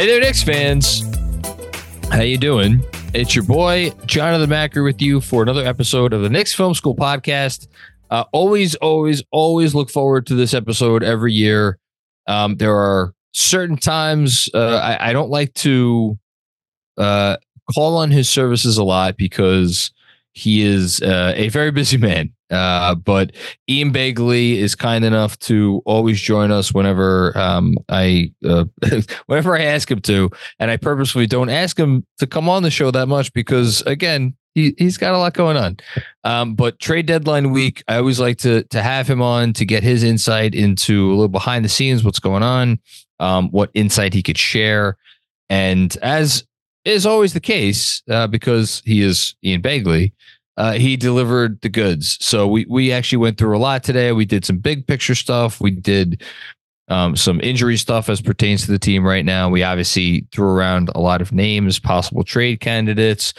Hey there, Knicks fans. How you doing? It's your boy Jonathan Macri with you for another episode of the Knicks Film School podcast. Uh, always, always, always look forward to this episode every year. Um, there are certain times uh, I, I, don't like to uh, call on his services a lot because he is uh, a very busy man. Uh, but Ian Begley is kind enough to always join us whenever um, I uh, whenever I ask him to, and I purposefully don't ask him to come on the show that much because again, he he's got a lot going on. Um, but trade deadline week, I always like to to have him on to get his insight into a little behind the scenes, what's going on, um, what insight he could share, and as is always the case, uh, because he is Ian Begley uh, he delivered the goods. So we we actually went through a lot today. We did some big picture stuff. We did um, some injury stuff as pertains to the team right now. We obviously threw around a lot of names, possible trade candidates,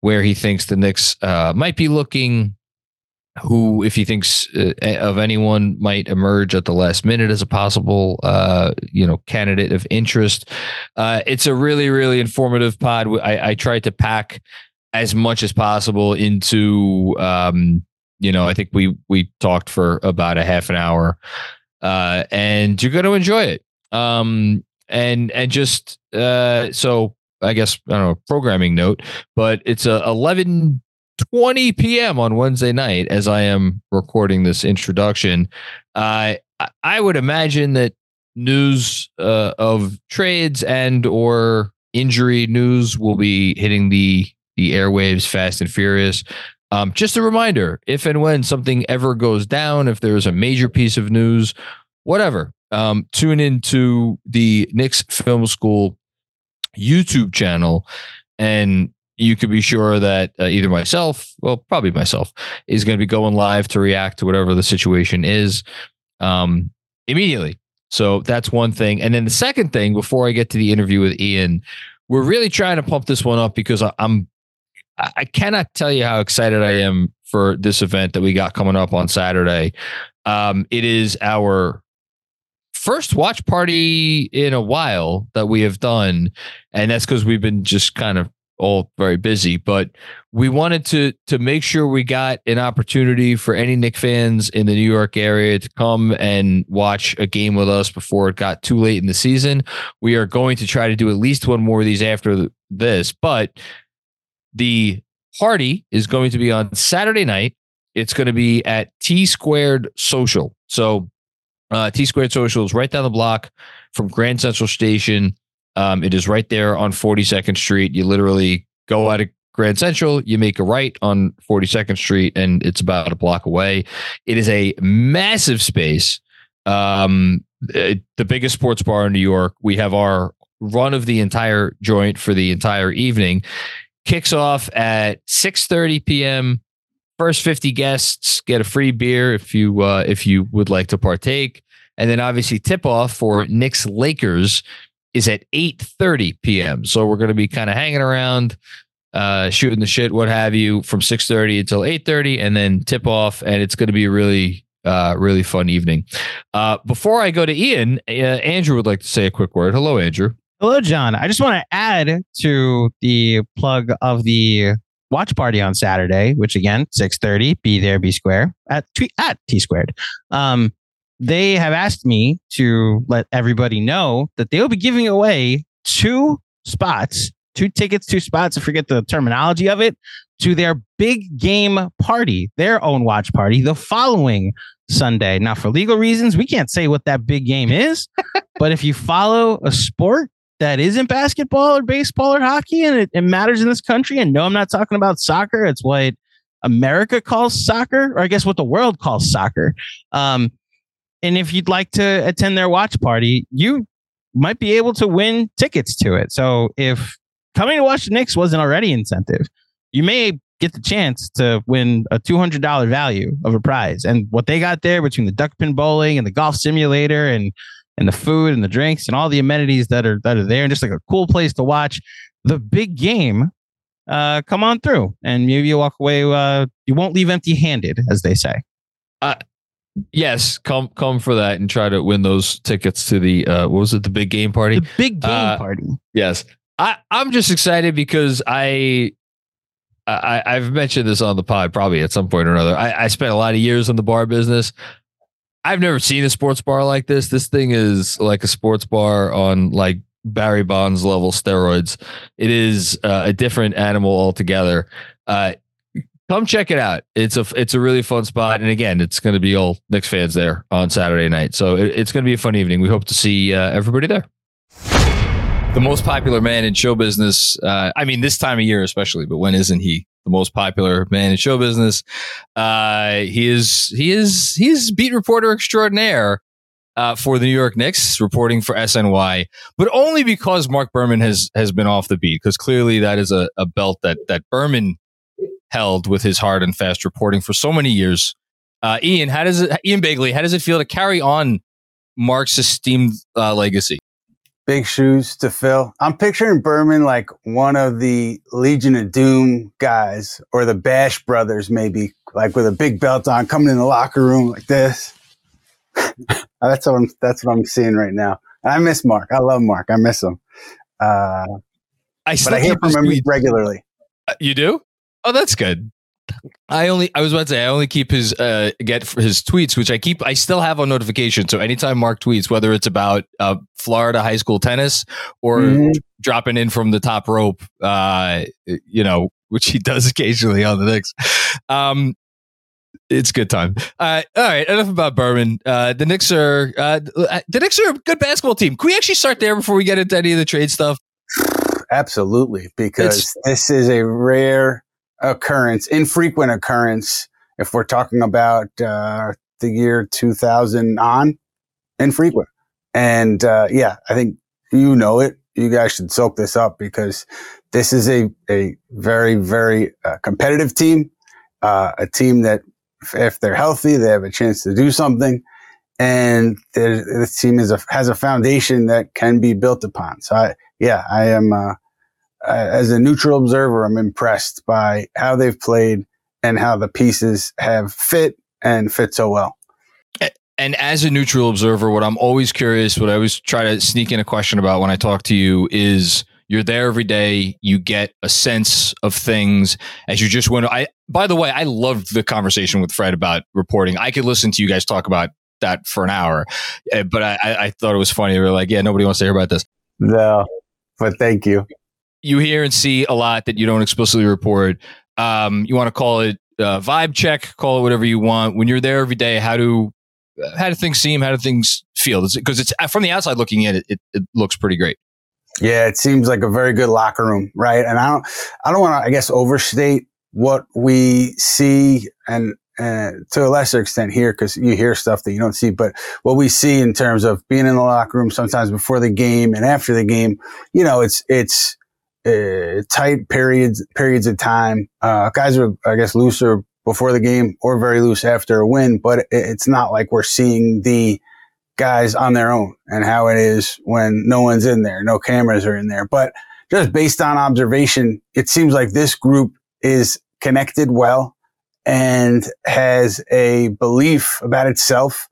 where he thinks the Knicks uh, might be looking. Who, if he thinks uh, of anyone, might emerge at the last minute as a possible, uh, you know, candidate of interest. Uh, it's a really, really informative pod. I, I tried to pack as much as possible into um, you know, I think we we talked for about a half an hour. Uh, and you're going to enjoy it. Um, and and just uh, so I guess I don't know programming note, but it's a 11 20 p.m. on Wednesday night as I am recording this introduction. Uh, I would imagine that news uh, of trades and or injury news will be hitting the the airwaves fast and furious. Um, just a reminder if and when something ever goes down, if there's a major piece of news, whatever, um, tune into the Knicks Film School YouTube channel and you could be sure that uh, either myself, well, probably myself, is going to be going live to react to whatever the situation is um, immediately. So that's one thing. And then the second thing, before I get to the interview with Ian, we're really trying to pump this one up because I'm I cannot tell you how excited I am for this event that we got coming up on Saturday. Um, it is our first watch party in a while that we have done, and that's because we've been just kind of all very busy. But we wanted to to make sure we got an opportunity for any Knicks fans in the New York area to come and watch a game with us before it got too late in the season. We are going to try to do at least one more of these after this, but the party is going to be on Saturday night. It's going to be at T Squared Social. So, uh, T Squared Social is right down the block from Grand Central Station. Um, it is right there on 42nd Street. You literally go out of Grand Central, you make a right on 42nd Street, and it's about a block away. It is a massive space. Um, the biggest sports bar in New York. We have our run of the entire joint for the entire evening kicks off at 6:30 p.m. First 50 guests get a free beer if you uh, if you would like to partake, and then obviously tip off for Knicks Lakers is at 8:30 p.m. So we're going to be kind of hanging around, uh, shooting the shit, what have you, from 6:30 until 8:30, and then tip off, and it's going to be a really, uh, really fun evening. Uh, before I go to Ian, uh, Andrew would like to say a quick word. Hello, Andrew. Hello, John. I just want to add to the plug of the watch party on Saturday, which again, 6:30, be there, be square at T, at T squared. Um, they have asked me to let everybody know that they'll be giving away two spots, two tickets, two spots. I forget the terminology of it to their big game party, their own watch party, the following Sunday. Now, for legal reasons, we can't say what that big game is, but if you follow a sport that isn't basketball or baseball or hockey and it, it matters in this country, and no, I'm not talking about soccer, it's what America calls soccer, or I guess what the world calls soccer. Um, and if you'd like to attend their watch party, you might be able to win tickets to it. So if coming to watch the Knicks wasn't already incentive, you may get the chance to win a $200 value of a prize. And what they got there between the duck pin bowling and the golf simulator and and the food and the drinks and all the amenities that are that are there and just like a cool place to watch the big game uh come on through. And maybe you walk away uh you won't leave empty handed as they say. Uh yes come come for that and try to win those tickets to the uh what was it the big game party? The big game uh, party. yes. I i'm just excited because i I, I've mentioned this on the pod probably at some point or another. I, I spent a lot of years in the bar business. I've never seen a sports bar like this. This thing is like a sports bar on like Barry Bonds level steroids. It is uh, a different animal altogether. Uh, come check it out. It's a it's a really fun spot, and again, it's going to be all Knicks fans there on Saturday night. So it, it's going to be a fun evening. We hope to see uh, everybody there. The most popular man in show business. Uh, I mean, this time of year especially, but when isn't he? The most popular man in show business. Uh, he is he is he is beat reporter extraordinaire uh, for the New York Knicks, reporting for SNY, but only because Mark Berman has has been off the beat. Because clearly that is a, a belt that that Berman held with his hard and fast reporting for so many years. Uh, Ian, how does it? Ian Begley? how does it feel to carry on Mark's esteemed uh, legacy? Big shoes to fill. I'm picturing Berman like one of the Legion of Doom guys or the Bash brothers, maybe like with a big belt on, coming in the locker room like this. that's what I'm. That's what I'm seeing right now. I miss Mark. I love Mark. I miss him. Uh, I but I hear from him regularly. Uh, you do? Oh, that's good. I only I was about to say I only keep his uh get his tweets, which I keep I still have on notification. So anytime Mark tweets, whether it's about uh, Florida high school tennis or mm-hmm. dropping in from the top rope, uh, you know, which he does occasionally on the Knicks. Um, it's good time. Uh, all right, enough about Berman. Uh, the Knicks are uh, the Knicks are a good basketball team. Can we actually start there before we get into any of the trade stuff? Absolutely, because it's, this is a rare occurrence, infrequent occurrence, if we're talking about uh, the year 2000 on, infrequent. And uh, yeah, I think you know it. You guys should soak this up because this is a, a very, very uh, competitive team, uh, a team that if, if they're healthy, they have a chance to do something. And this team is a, has a foundation that can be built upon. So I, yeah, I am, uh, as a neutral observer, I'm impressed by how they've played and how the pieces have fit and fit so well. And as a neutral observer, what I'm always curious, what I always try to sneak in a question about when I talk to you is you're there every day. You get a sense of things as you just went. I, by the way, I loved the conversation with Fred about reporting. I could listen to you guys talk about that for an hour, eh, but I, I thought it was funny. We are like, yeah, nobody wants to hear about this. No, but thank you you hear and see a lot that you don't explicitly report. Um, you want to call it uh, vibe check, call it whatever you want. When you're there every day, how do how do things seem? How do things feel? Because it's, it's, from the outside looking in, it, it, it looks pretty great. Yeah, it seems like a very good locker room, right? And I don't, I don't want to, I guess, overstate what we see and uh, to a lesser extent here because you hear stuff that you don't see. But what we see in terms of being in the locker room sometimes before the game and after the game, you know, it's it's uh, tight periods periods of time. Uh, guys are, I guess, looser before the game or very loose after a win, but it's not like we're seeing the guys on their own and how it is when no one's in there, no cameras are in there. But just based on observation, it seems like this group is connected well and has a belief about itself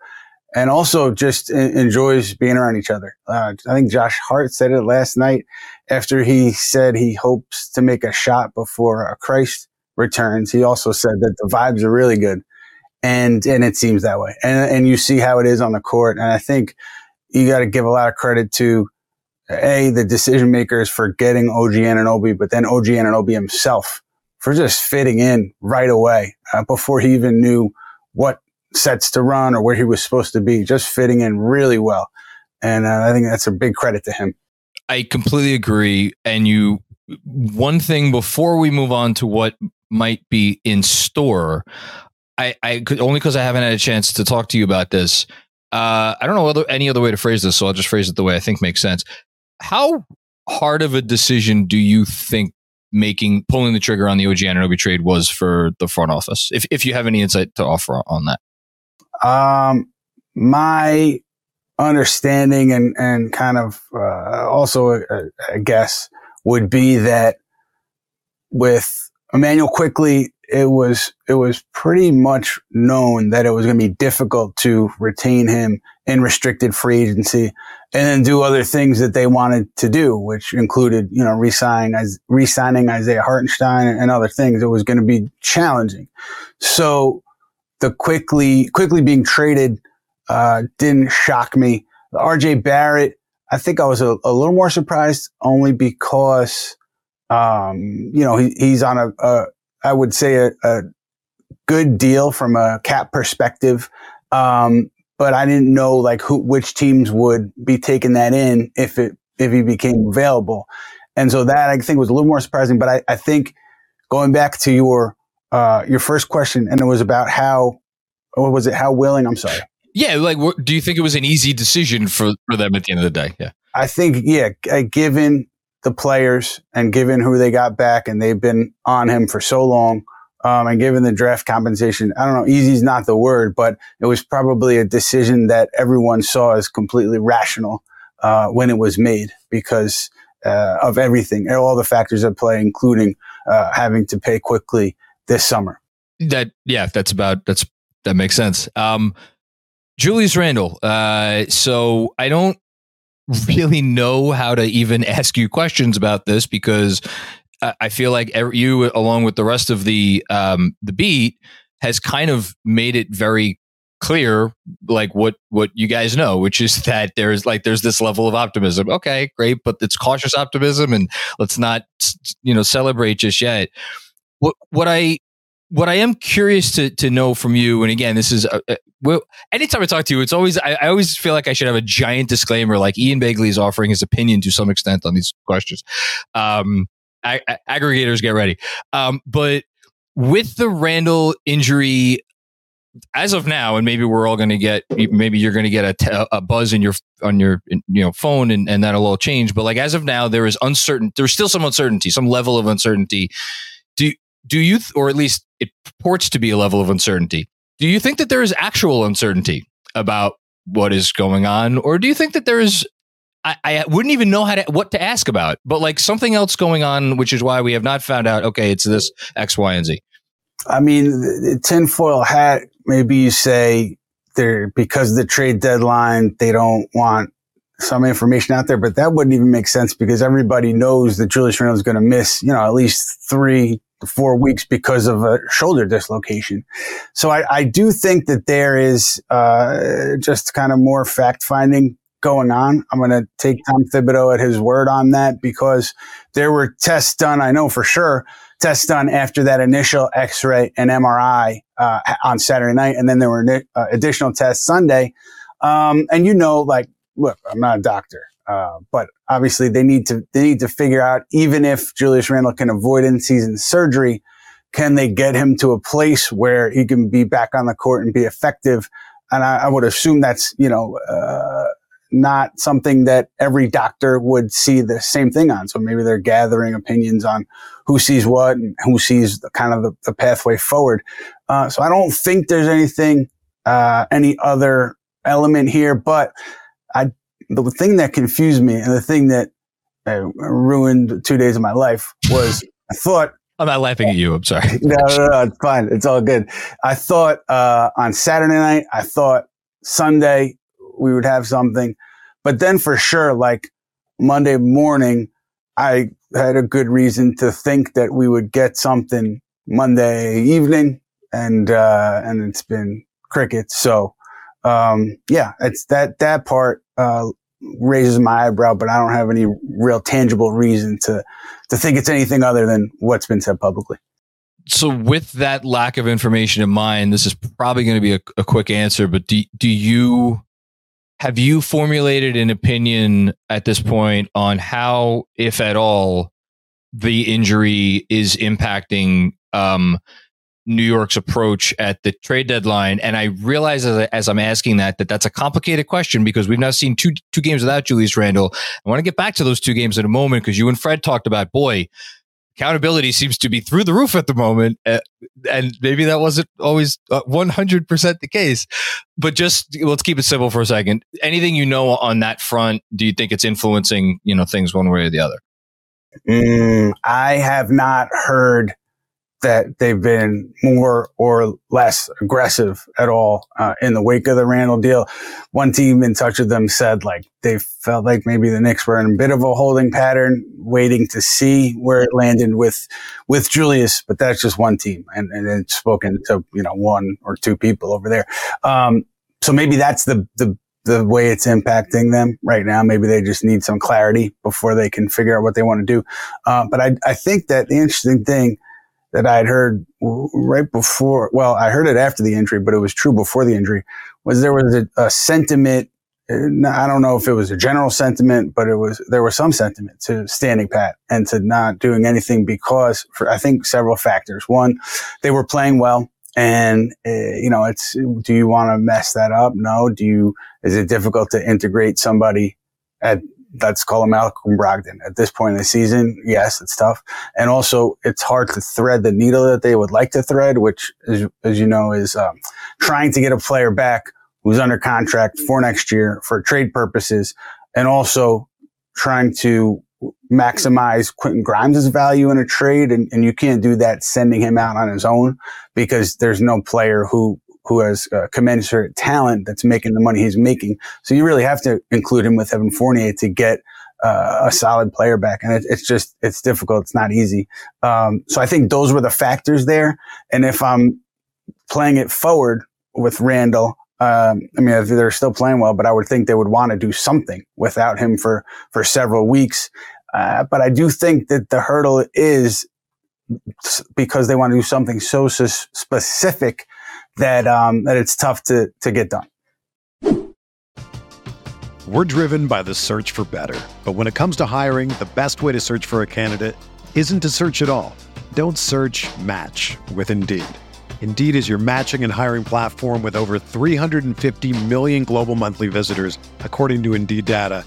and also just enjoys being around each other. Uh, I think Josh Hart said it last night after he said he hopes to make a shot before Christ returns. He also said that the vibes are really good and and it seems that way. And and you see how it is on the court. And I think you got to give a lot of credit to a the decision makers for getting OG Anunoby, but then OG Anunoby himself for just fitting in right away uh, before he even knew what sets to run or where he was supposed to be, just fitting in really well. And uh, I think that's a big credit to him. I completely agree. And you, one thing before we move on to what might be in store, I, I could only because I haven't had a chance to talk to you about this. Uh, I don't know any other way to phrase this, so I'll just phrase it the way I think makes sense. How hard of a decision do you think making pulling the trigger on the OG Anunoby trade was for the front office? If if you have any insight to offer on that, um, my understanding and and kind of uh, also a guess would be that with Immanuel Quickley, it was it was pretty much known that it was going to be difficult to retain him in restricted free agency and then do other things that they wanted to do, which included, you know, re-signing, re-signing Isaiah Hartenstein and other things. It was going to be challenging. So the Quickley, Quickley being traded, uh, didn't shock me. The RJ Barrett, I think I was a, a little more surprised only because, um, you know, he, he's on a, a I would say a, a good deal from a cap perspective. Um, but I didn't know like who, which teams would be taking that in if it, if he became available. And so that I think was a little more surprising, but I, I think going back to your, uh, your first question, and it was about how, what was it? How willing? I'm sorry. Yeah. Like, do you think it was an easy decision for, for them at the end of the day? Yeah. I think, yeah, given the players and given who they got back and they've been on him for so long, um, and given the draft compensation, I don't know, easy is not the word, but it was probably a decision that everyone saw as completely rational uh, when it was made because uh, of everything, all the factors at play, including uh, having to pay Quickley this summer. That yeah, that's about that's that makes sense. Um, Julius Randle. Uh, so I don't really know how to even ask you questions about this because I feel like you, along with the rest of the um, the beat, has kind of made it very clear, like what what you guys know, which is that there's like there's this level of optimism. Okay, great, but it's cautious optimism, and let's not you know celebrate just yet. What what I what I am curious to to know from you, and again, this is uh, uh, well, anytime I talk to you, it's always I, I, always feel like I should have a giant disclaimer, like Ian Begley is offering his opinion to some extent on these questions. Um, ag- aggregators, get ready. Um, but with the Randle injury, as of now, and maybe we're all going to get, maybe you're going to get a, t- a buzz in your on your you know phone, and, and that'll all change. But like as of now, there is uncertain. There's still some uncertainty, some level of uncertainty. Do you, th- or at least it purports to be a level of uncertainty? Do you think that there is actual uncertainty about what is going on, or do you think that there is? I, I wouldn't even know how to what to ask about, but like something else going on, which is why we have not found out. Okay, it's this X, Y, and Z. I mean, the tinfoil hat. Maybe you say they're because of the trade deadline, they don't want some information out there, but that wouldn't even make sense because everybody knows that Julius Randle is going to miss, you know, at least three four weeks because of a shoulder dislocation. So I, I do think that there is uh, just kind of more fact finding going on. I'm going to take Tom Thibodeau at his word on that because there were tests done. I know for sure tests done after that initial X-ray and MRI uh, on Saturday night, and then there were uh, additional tests Sunday. Um, and you know, like, look, I'm not a doctor. Uh, but obviously they need to they need to figure out even if Julius Randle can avoid in season surgery, can they get him to a place where he can be back on the court and be effective? And I, I would assume that's you know uh, not something that every doctor would see the same thing on. So maybe they're gathering opinions on who sees what and who sees the kind of the, the pathway forward. Uh, so I don't think there's anything uh, any other element here, but the thing that confused me and the thing that uh, ruined two days of my life was I thought I'm not laughing at you. I'm sorry. no, no, no, it's fine. It's all good. I thought uh, on Saturday night, I thought Sunday we would have something, but then for sure, like Monday morning, I had a good reason to think that we would get something Monday evening, and uh, and it's been crickets. So um, yeah, it's that that part uh, raises my eyebrow, but I don't have any real tangible reason to to think it's anything other than what's been said publicly. So, with that lack of information in mind, this is probably going to be a, a quick answer. But do do you have you formulated an opinion at this point on how, if at all, the injury is impacting um, New York's approach at the trade deadline. And I realize as, as, I'm asking that that that's a complicated question because we've now seen two two games without Julius Randle. I want to get back to those two games in a moment because you and Fred talked about boy. Accountability seems to be through the roof at the moment, uh, and maybe that wasn't always 100% uh, the case. But just let's keep it simple for a second. Anything you know on that front, do you think it's influencing you know things one way or the other? Mm, I have not heard that they've been more or less aggressive at all uh, in the wake of the Randle deal. One team in touch with them said like they felt like maybe the Knicks were in a bit of a holding pattern, waiting to see where it landed with with Julius. But that's just one team, and and it's spoken to you know one or two people over there. Um, so maybe that's the the the way it's impacting them right now. Maybe they just need some clarity before they can figure out what they want to do. Uh, but I, I think that the interesting thing that I had heard right before, well, I heard it after the injury, but it was true before the injury, was there was a, a sentiment. I don't know if it was a general sentiment, but it was, there was some sentiment to standing pat and to not doing anything because for, I think several factors. One, they were playing well. And, uh, you know, it's, do you want to mess that up? No. Do you, is it difficult to integrate somebody at let's call him Malcolm Brogdon. At this point in the season, yes, it's tough. And also, it's hard to thread the needle that they would like to thread, which, is, as you know, is um, trying to get a player back who's under contract for next year for trade purposes, and also trying to maximize Quentin Grimes' value in a trade. And, and you can't do that sending him out on his own because there's no player who who has uh, commensurate talent that's making the money he's making. So you really have to include him with Evan Fournier to get uh, a solid player back. And it, it's just, it's difficult. It's not easy. Um, so I think those were the factors there. And if I'm playing it forward with Randle, um, I mean, they're still playing well, but I would think they would want to do something without him for, for several weeks. Uh, but I do think that the hurdle is because they want to do something so, so specific that um, that it's tough to to get done. We're driven by the search for better, but when it comes to hiring, the best way to search for a candidate isn't to search at all. Don't search. Match with Indeed. Indeed is your matching and hiring platform with over 350 million global monthly visitors, according to Indeed data,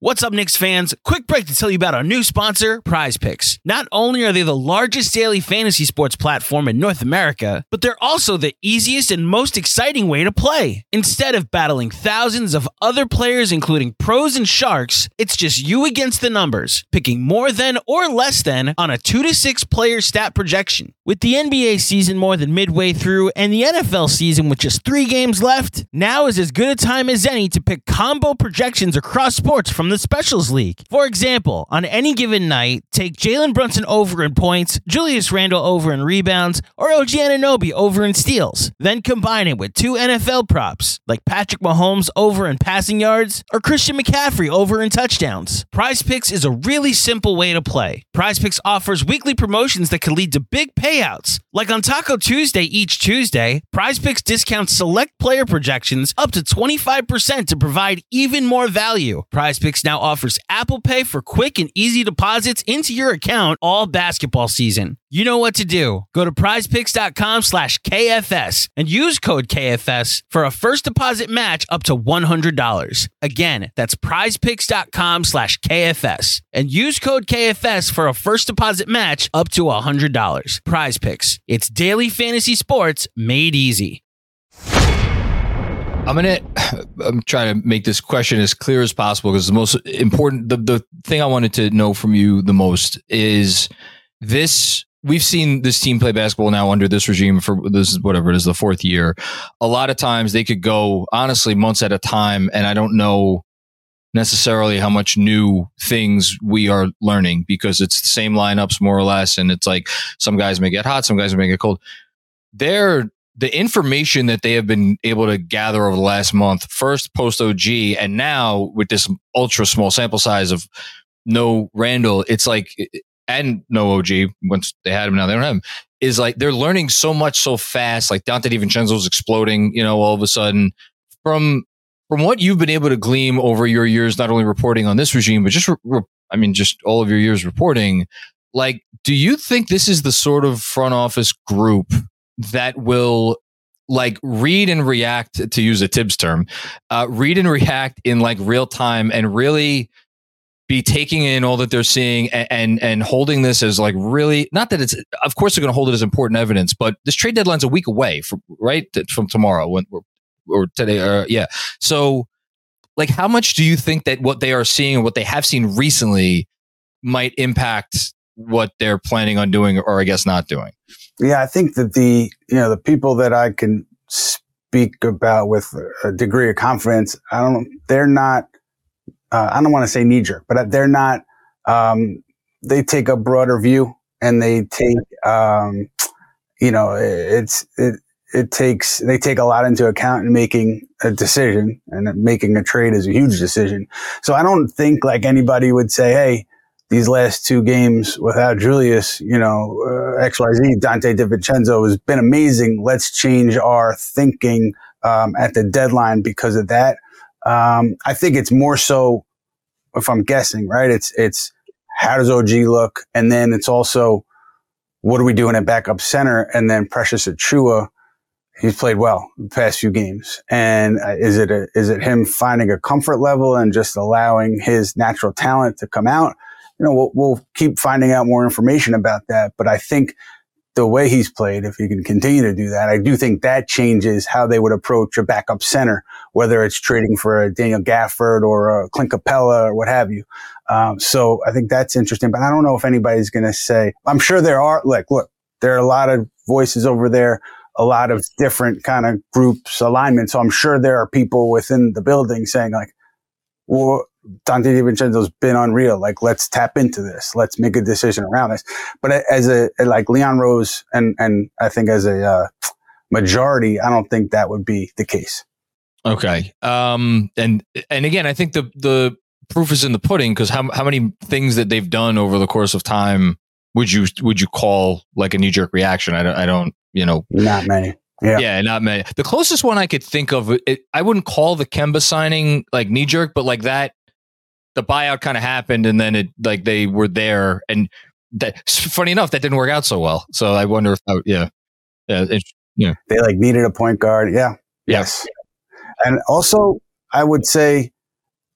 What's up, Knicks fans? Quick break to tell you about our new sponsor, Prize Picks. Not only are they the largest daily fantasy sports platform in North America, but they're also the easiest and most exciting way to play. Instead of battling thousands of other players, including pros and sharks, it's just you against the numbers, picking more than or less than on a two to six player stat projection. With the NBA season more than midway through and the NFL season with just three games left, now is as good a time as any to pick combo projections across sports from the Specials League. For example, on any given night, take Jalen Brunson over in points, Julius Randle over in rebounds, or OG Anunoby over in steals. Then combine it with two NFL props, like Patrick Mahomes over in passing yards or Christian McCaffrey over in touchdowns. Prize Picks is a really simple way to play. Prize Picks offers weekly promotions that can lead to big payouts. Like on Taco Tuesday each Tuesday, Prize Picks discounts select player projections up to 25% to provide even more value. Prize Picks now offers Apple Pay for quick and easy deposits into your account all basketball season. You know what to do. Go to prizepicks.com slash KFS and use code KFS for a first deposit match up to $100. Again, that's prizepicks.com slash KFS and use code KFS for a first deposit match up to $100. Prize Picks. It's daily fantasy sports made easy. I'm gonna I'm trying to make this question as clear as possible because the most important the, the thing I wanted to know from you the most is this we've seen this team play basketball now under this regime for this is whatever it is the fourth year. A lot of times they could go honestly months at a time, and I don't know necessarily how much new things we are learning because it's the same lineups more or less, and it's like some guys may get hot, some guys may get cold. They're the information that they have been able to gather over the last month, first post OG, and now with this ultra small sample size of no Randle, it's like, and no OG, once they had him, now they don't have him, is like they're learning so much so fast. Like Donte DiVincenzo's exploding, you know, all of a sudden from. From what you've been able to glean over your years, not only reporting on this regime, but just, re- I mean, just all of your years reporting, like, do you think this is the sort of front office group that will like read and react to use a Thibs term, uh, read and react in like real time and really be taking in all that they're seeing and, and, and holding this as like really not that it's of course they're going to hold it as important evidence, but this trade deadline's a week away from right from tomorrow when or today or yeah. So like how much do you think that what they are seeing and what they have seen recently might impact what they're planning on doing or I guess not doing? Yeah, I think that the you know the people that I can speak about with a degree of confidence, I don't. They're not. Uh, I don't want to say knee jerk, but they're not. Um, they take a broader view and they take. Um, you know, it's it. It takes they take a lot into account in making a decision, and making a trade is a huge decision. So I don't think like anybody would say, "Hey, these last two games without Julius, you know, uh, XYZ, Donte DiVincenzo has been amazing. Let's change our thinking um, at the deadline because of that. Um, I think it's more so, if I'm guessing, right? It's, it's how does OG look? And then it's also, what are we doing at backup center? And then Precious Achiuwa, he's played well the past few games. And uh, is it a, is it him finding a comfort level and just allowing his natural talent to come out? You know, we'll, we'll keep finding out more information about that. But I think the way he's played, if he can continue to do that, I do think that changes how they would approach a backup center, whether it's trading for a Daniel Gafford or a Clint Capela or what have you. Um, so I think that's interesting, but I don't know if anybody's going to say, I'm sure there are, like, look, there are a lot of voices over there, a lot of different kind of groups, alignments. So I'm sure there are people within the building saying like, well, Donte DiVincenzo's been unreal. Like, let's tap into this. Let's make a decision around this. But as a, like Leon Rose and, and I think as a, uh, majority, I don't think that would be the case. Okay. Um, and, and again, I think the, the proof is in the pudding because how, how many things that they've done over the course of time would you, would you call like a knee jerk reaction? I don't, I don't, you know, not many. Yeah. yeah, not many. The closest one I could think of, it, I wouldn't call the Kemba signing like knee jerk, but like that the buyout kind of happened and then it like they were there and that funny enough that didn't work out so well. So i wonder if I, yeah. Yeah it, yeah. They like needed a point guard yeah. Yes. And also i would say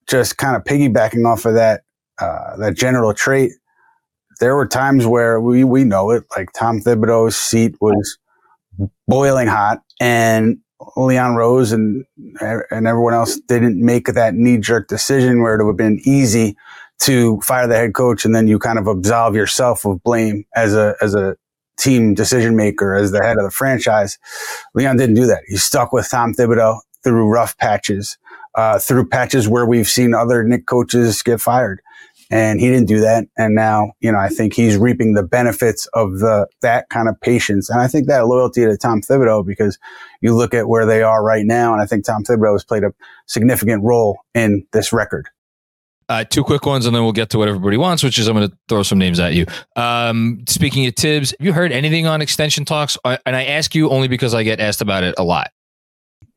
just kind of piggybacking off of that uh, that general trait there were times where we we know it like tom thibodeau's seat was boiling hot and Leon Rose and and everyone else didn't make that knee jerk decision where it would have been easy to fire the head coach and then you kind of absolve yourself of blame as a as a team decision maker as the head of the franchise. Leon didn't do that. He stuck with Tom Thibodeau through rough patches. uh, through patches where we've seen other Knicks coaches get fired. And he didn't do that. And now, you know, I think he's reaping the benefits of the, that kind of patience. And I think that loyalty to Tom Thibodeau, because you look at where they are right now. And I think Tom Thibodeau has played a significant role in this record. Uh, two quick ones, and then we'll get to what everybody wants, which is I'm going to throw some names at you. Um, speaking of Thibs, have you heard anything on extension talks? Uh, and I ask you only because I get asked about it a lot.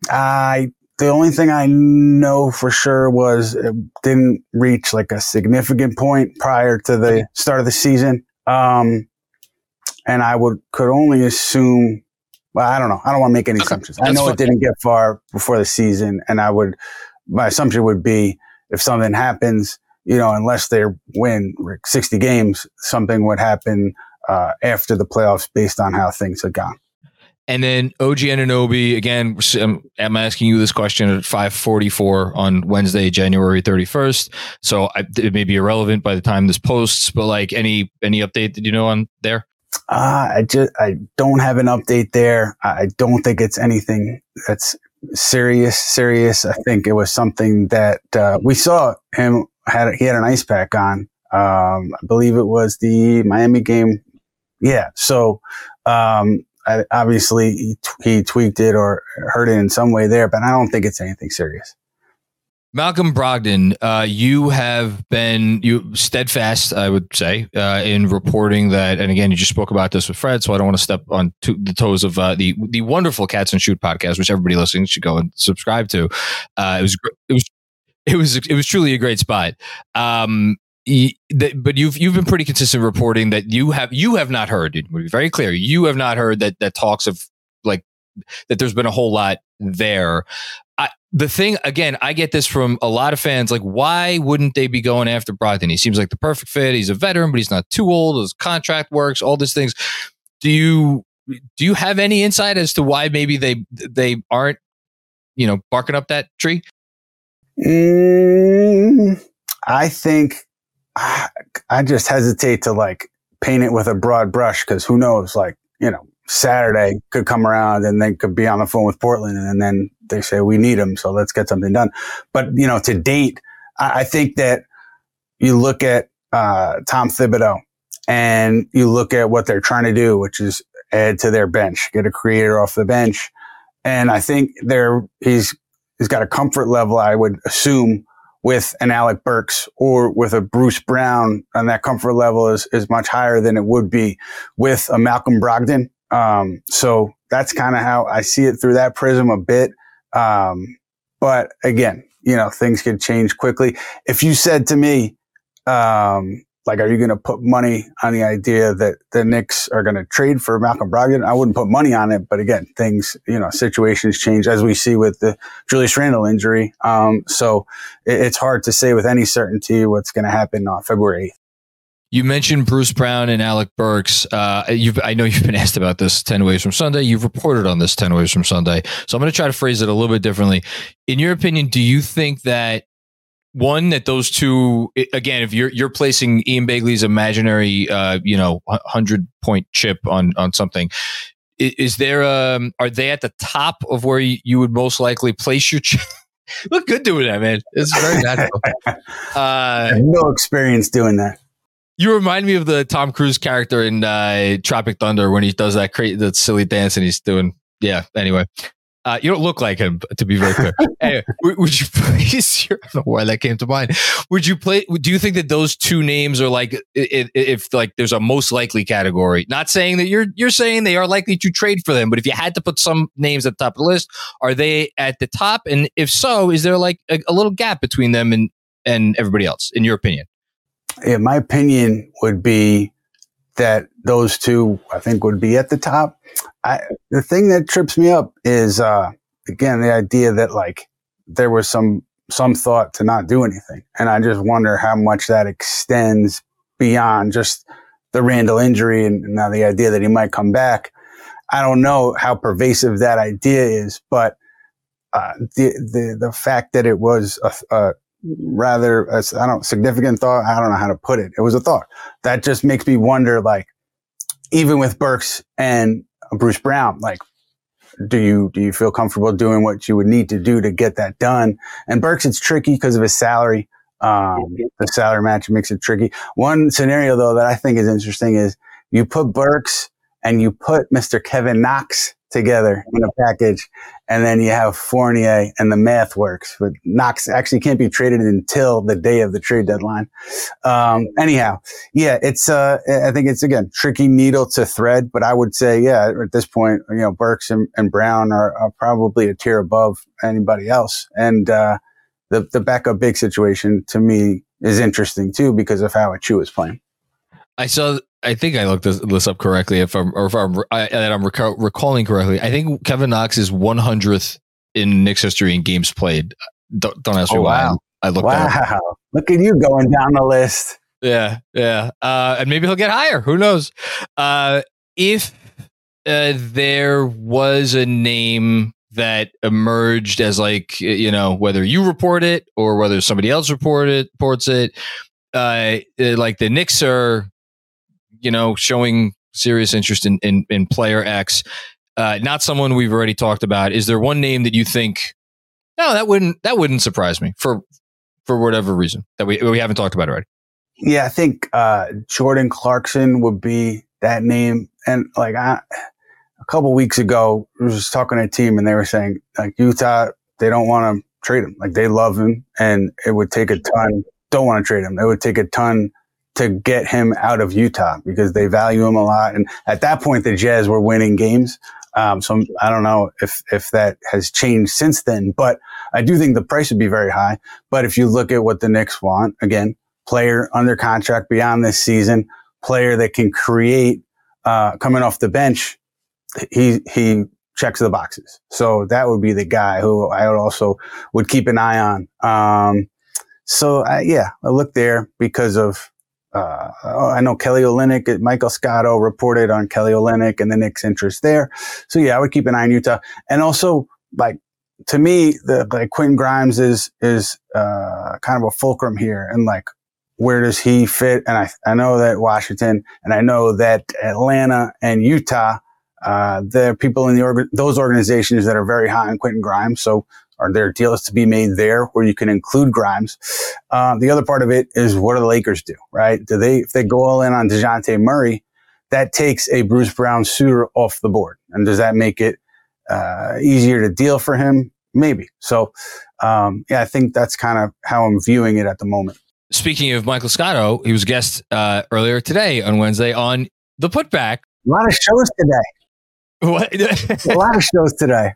I the only thing I know for sure was it didn't reach like a significant point prior to the start of the season. Um, and I would could only assume. Well, I don't know. I don't want to make any okay. assumptions. That's I know fun. it didn't get far before the season, and I would. My assumption would be if something happens, you know, unless they win 60 games, something would happen uh, after the playoffs based on how things had gone. And then OG Anunoby, again, I'm asking you this question at 544 on Wednesday, January 31st. So I, it may be irrelevant by the time this posts, but like any, any update that you know on there? Uh, I just, I don't have an update there. I don't think it's anything that's serious, serious. I think it was something that uh, we saw him had. He had an ice pack on. Um, I believe it was the Miami game. Yeah. So um, I, obviously he, t- he tweaked it or hurt it in some way there, but I don't think it's anything serious. Malcolm Brogdon, uh, you have been you steadfast, I would say, uh, in reporting that. And again, you just spoke about this with Fred, so I don't want to step on to the toes of uh, the the wonderful Cats and Shoot podcast, which everybody listening should go and subscribe to. Uh, it was it was it was it was truly a great spot. Um, but you've you've been pretty consistent reporting that you have you have not heard. It would be very clear. You have not heard that that talks of like that. There's been a whole lot there. I, the thing again, I get this from a lot of fans. Like, why wouldn't they be going after Brogdon? He seems like the perfect fit. He's a veteran, but he's not too old. His contract works. All these things. Do you do you have any insight as to why maybe they they aren't you know barking up that tree? Mm, I think I just hesitate to like paint it with a broad brush because who knows? Like you know, Saturday could come around and they could be on the phone with Portland and then they say, we need him. So let's get something done. But, you know, to date, I, I think that you look at, uh, Tom Thibodeau and you look at what they're trying to do, which is add to their bench, get a creator off the bench. And I think they're, he's, he's got a comfort level, I would assume, with an Alec Burks or with a Bruce Brown, and that comfort level is, is much higher than it would be with a Malcolm Brogdon. Um, so that's kind of how I see it through that prism a bit. Um, but again, you know, things could change quickly. If you said to me, um, like, are you going to put money on the idea that the Knicks are going to trade for Malcolm Brogdon? I wouldn't put money on it, but again, things, you know, situations change as we see with the Julius Randle injury. Um, so it, it's hard to say with any certainty what's going to happen on February 8th. You mentioned Bruce Brown and Alec Burks. Uh, I know you've been asked about this 10 ways from Sunday. You've reported on this 10 ways from Sunday. So I'm going to try to phrase it a little bit differently. In your opinion, do you think that one that those two again if you're you're placing Ian Begley's imaginary uh, you know 100 point chip on on something is there um are they at the top of where you, you would most likely place your chip look good doing that man it's very natural uh no experience doing that you remind me of the Tom Cruise character in uh, Tropic Thunder when he does that crazy, that silly dance, and he's doing. Yeah. Anyway, uh, you don't look like him, to be very clear. anyway, would you please? I don't know why that came to mind. Would you play? Do you think that those two names are like, if, if, like there's a most likely category? Not saying that you're you're saying they are likely to trade for them, but if you had to put some names at the top of the list, are they at the top? And if so, is there like a, a little gap between them and and everybody else, in your opinion? Yeah, my opinion would be that those two, I think, would be at the top. I, the thing that trips me up is, uh, again, the idea that like there was some some thought to not do anything, and I just wonder how much that extends beyond just the Randle injury and now the idea that he might come back. I don't know how pervasive that idea is, but uh, the the the fact that it was a, a rather, I don't, significant thought. I don't know how to put it. It was a thought that just makes me wonder, like, even with Burks and Bruce Brown, like, do you do you feel comfortable doing what you would need to do to get that done? And Burks, it's tricky because of his salary. Um, the salary match makes it tricky. One scenario though that I think is interesting is you put Burks and you put Mr. Kevin Knox together in a package, and then you have Fournier, and the math works. But Knox actually can't be traded until the day of the trade deadline. Um, anyhow, yeah, it's uh, I think it's again tricky needle to thread, but I would say yeah, at this point, you know, Burks and, and Brown are, are, probably a tier above anybody else, and uh, the the backup big situation to me is interesting too because of how Achiuwa is playing. I saw. I think I looked this, this up correctly. If I'm or if I'm I, that I'm recall, recalling correctly, I think Kevin Knox is 100th in Knicks history in games played. Don't, don't ask me oh, why. Wow. I looked. Wow! Look at you going down the list. Yeah, yeah, uh, and maybe he'll get higher. Who knows? Uh, if uh, there was a name that emerged as like you know whether you report it or whether somebody else report it, reports it, uh, like the Knicks are you know, showing serious interest in, in, in player X. Uh, not someone we've already talked about. Is there one name that you think, no, that wouldn't, that wouldn't surprise me for, for whatever reason that we, we haven't talked about already? Yeah, I think, uh, Jordan Clarkson would be that name. And like, I, a couple weeks ago, I was talking to a team and they were saying like Utah, they don't want to trade him. Like they love him and it would take a ton, don't want to trade him. It would take a ton to get him out of Utah because they value him a lot. And at that point, the Jazz were winning games. Um, so I don't know if, if that has changed since then, but I do think the price would be very high. But if you look at what the Knicks want, again, player under contract beyond this season, player that can create, uh, coming off the bench, he, he checks the boxes. So that would be the guy who I would also would keep an eye on. Um, so uh, yeah, I look there because of uh, I know Kelly Olynyk, Michael Scotto reported on Kelly Olynyk and the Knicks' interest there. So yeah, I would keep an eye on Utah. And also, like to me, the like Quentin Grimes is is uh, kind of a fulcrum here, and like where does he fit? And I I know that Washington, and I know that Atlanta and Utah. Uh, there are people in the org- those organizations that are very high on Quentin Grimes. So are there deals to be made there where you can include Grimes? Um, the other part of it is what do the Lakers do, right? Do they, if they go all in on Dejounte Murray, that takes a Bruce Brown suitor off the board. And does that make it uh, easier to deal for him? Maybe. So, um, yeah, I think that's kind of how I'm viewing it at the moment. Speaking of Michael Scotto, he was a guest uh, earlier today on Wednesday on the putback. A lot of shows today. What? a lot of shows today.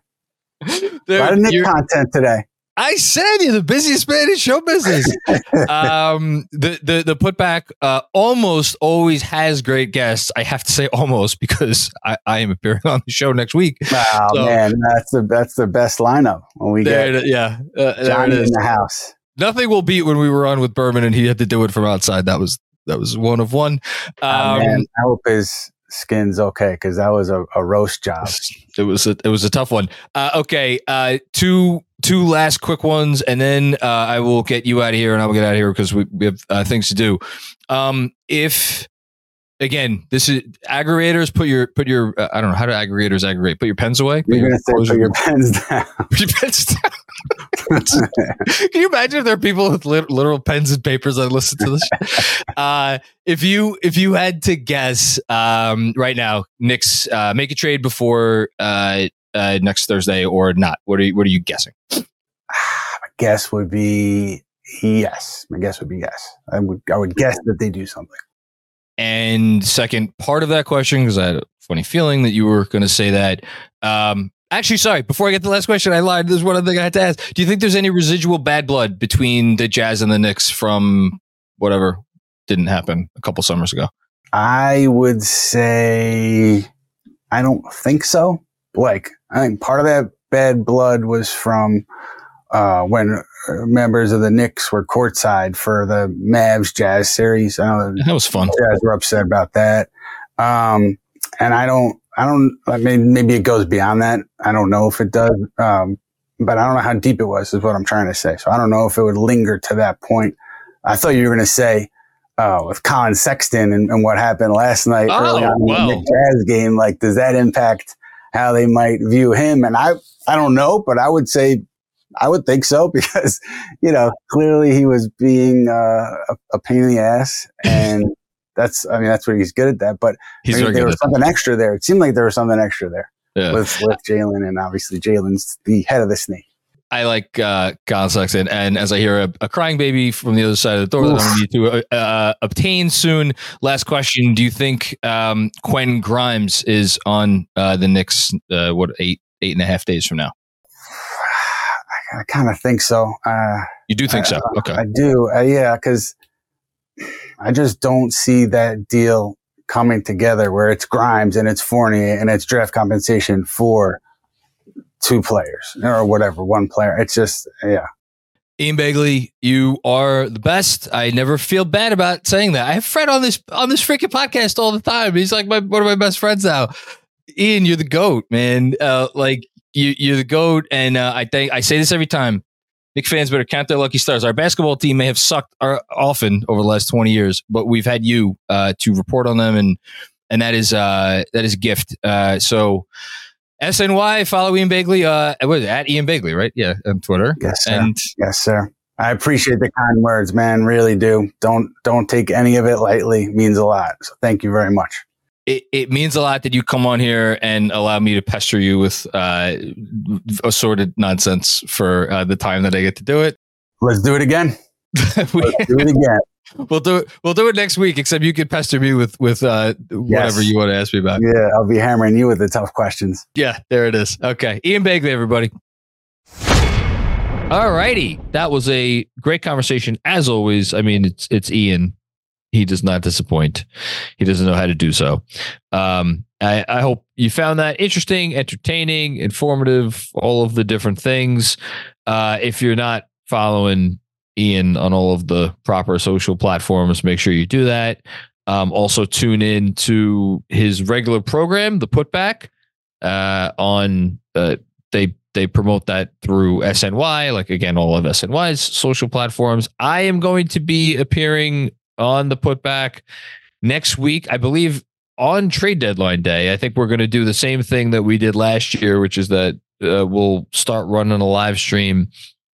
There, a lot of Knick content today. I said you're the busiest man in show business. um, the the the putback uh, almost always has great guests. I have to say almost because I, I am appearing on the show next week. Wow, so, man, that's the that's the best lineup when we there, get yeah uh, Johnny in the house. Nothing will beat when we were on with Berman and he had to do it from outside. That was that was one of one. Um, oh, man, I hope his skin's okay because that was a, a, roast job. It was a, it was a tough one. Uh, okay, uh, two two last quick ones, and then uh, I will get you out of here, and I will get out of here because we, we have uh, things to do. Um, if again, this is aggregators. Put your put your uh, I don't know how do aggregators aggregate. Put your pens away. You're gonna say put your pens down. Put your pens down. Can you imagine if there are people with literal pens and papers that listen to this? uh, if you if you had to guess um, right now, Knicks uh, make a trade before uh, uh, next Thursday or not? What are you, what are you guessing? My guess would be yes. My guess would be yes. I would I would guess that they do something. And second part of that question, because I had a funny feeling that you were going to say that. Um, Actually, sorry. Before I get the last question, I lied. There's one other thing I had to ask. Do you think there's any residual bad blood between the Jazz and the Knicks from whatever didn't happen a couple summers ago? I would say I don't think so. Like, I think part of that bad blood was from uh, when members of the Knicks were courtside for the Mavs Jazz series. I know that was fun. Jazz were upset about that. Um, and I don't, I don't, I mean, maybe it goes beyond that. I don't know if it does. Um, but I don't know how deep it was, is what I'm trying to say. So I don't know if it would linger to that point. I thought you were going to say, uh, with Collin Sexton and, and, what happened last night oh, early on wow. in the Jazz game, like, does that impact how they might view him. And I, I don't know, but I would say, I would think so because, you know, clearly he was being uh, a, a pain in the ass and that's, I mean, that's what he's good at that, but He's I mean, there was at that. something extra there. It seemed like there was something extra there Yeah. with, with Jalen and obviously Jalen's the head of the snake. I like uh, Gonzalez, and, and as I hear a, a crying baby from the other side of the door that I'm going to need to uh, obtain soon. Last question: Do you think um, Quentin Grimes is on uh, the Knicks? Uh, what eight eight and a half days from now? I kind of think so. Uh, You do think so? Okay. I do. Uh, yeah, because I just don't see that deal coming together where it's Grimes and it's Fournier and it's draft compensation for two players or whatever, one player. It's just, yeah. Ian Begley, you are the best. I never feel bad about saying that. I have Fred on this on this freaking podcast all the time. He's like my one of my best friends now. Ian, you're the goat, man. Uh, like you, you're the goat, and uh, I think I say this every time. Knick fans better count their lucky stars. Our basketball team may have sucked uh, often over the last 20 years, but we've had you uh, to report on them, and and that is uh, that is a gift. Uh, so. SNY, follow Ian Begley. Uh, what is it? At Ian Begley, right? Yeah, on Twitter. Yes, sir. And yes, sir. I appreciate the kind words, man. Really do. Don't, don't take any of it lightly. It means a lot. So thank you very much. It, it means a lot that you come on here and allow me to pester you with uh, assorted nonsense for uh, the time that I get to do it. Let's do it again. we, Let's do it again. We'll do it. We'll do it next week. Except you can pester me with with uh, whatever you want to ask me about. Yeah, I'll be hammering you with the tough questions. Yeah, there it is. Okay, Ian Begley, everybody. All righty, that was a great conversation as always. I mean, it's it's Ian. He does not disappoint. He doesn't know how to do so. Um, I, I hope you found that interesting, entertaining, informative, all of the different things. Uh, if you're not following Ian on all of the proper social platforms, make sure you do that. Um, also, tune in to his regular program, The Putback, uh, on uh, they they promote that through SNY, like again, all of SNY's social platforms. I am going to be appearing on the putback next week, I believe on trade deadline day. I think we're going to do the same thing that we did last year, which is that uh, we'll start running a live stream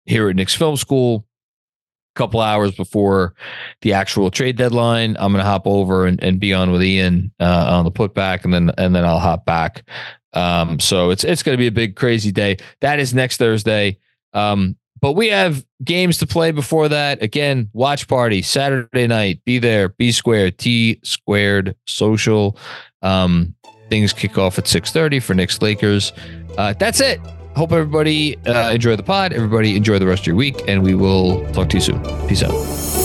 here at Knicks Film School a couple hours before the actual trade deadline. I'm going to hop over and, and be on with Ian uh, on the putback, and then and then I'll hop back. Um, so it's it's going to be a big crazy day. That is next Thursday. Um, but we have games to play before that. Again, watch party Saturday night. Be there. Be squared. T squared social. Um, things kick off at six thirty for Knicks Lakers. Uh, that's it. Hope everybody uh, enjoy the pod. Everybody enjoy the rest of your week, and we will talk to you soon. Peace out.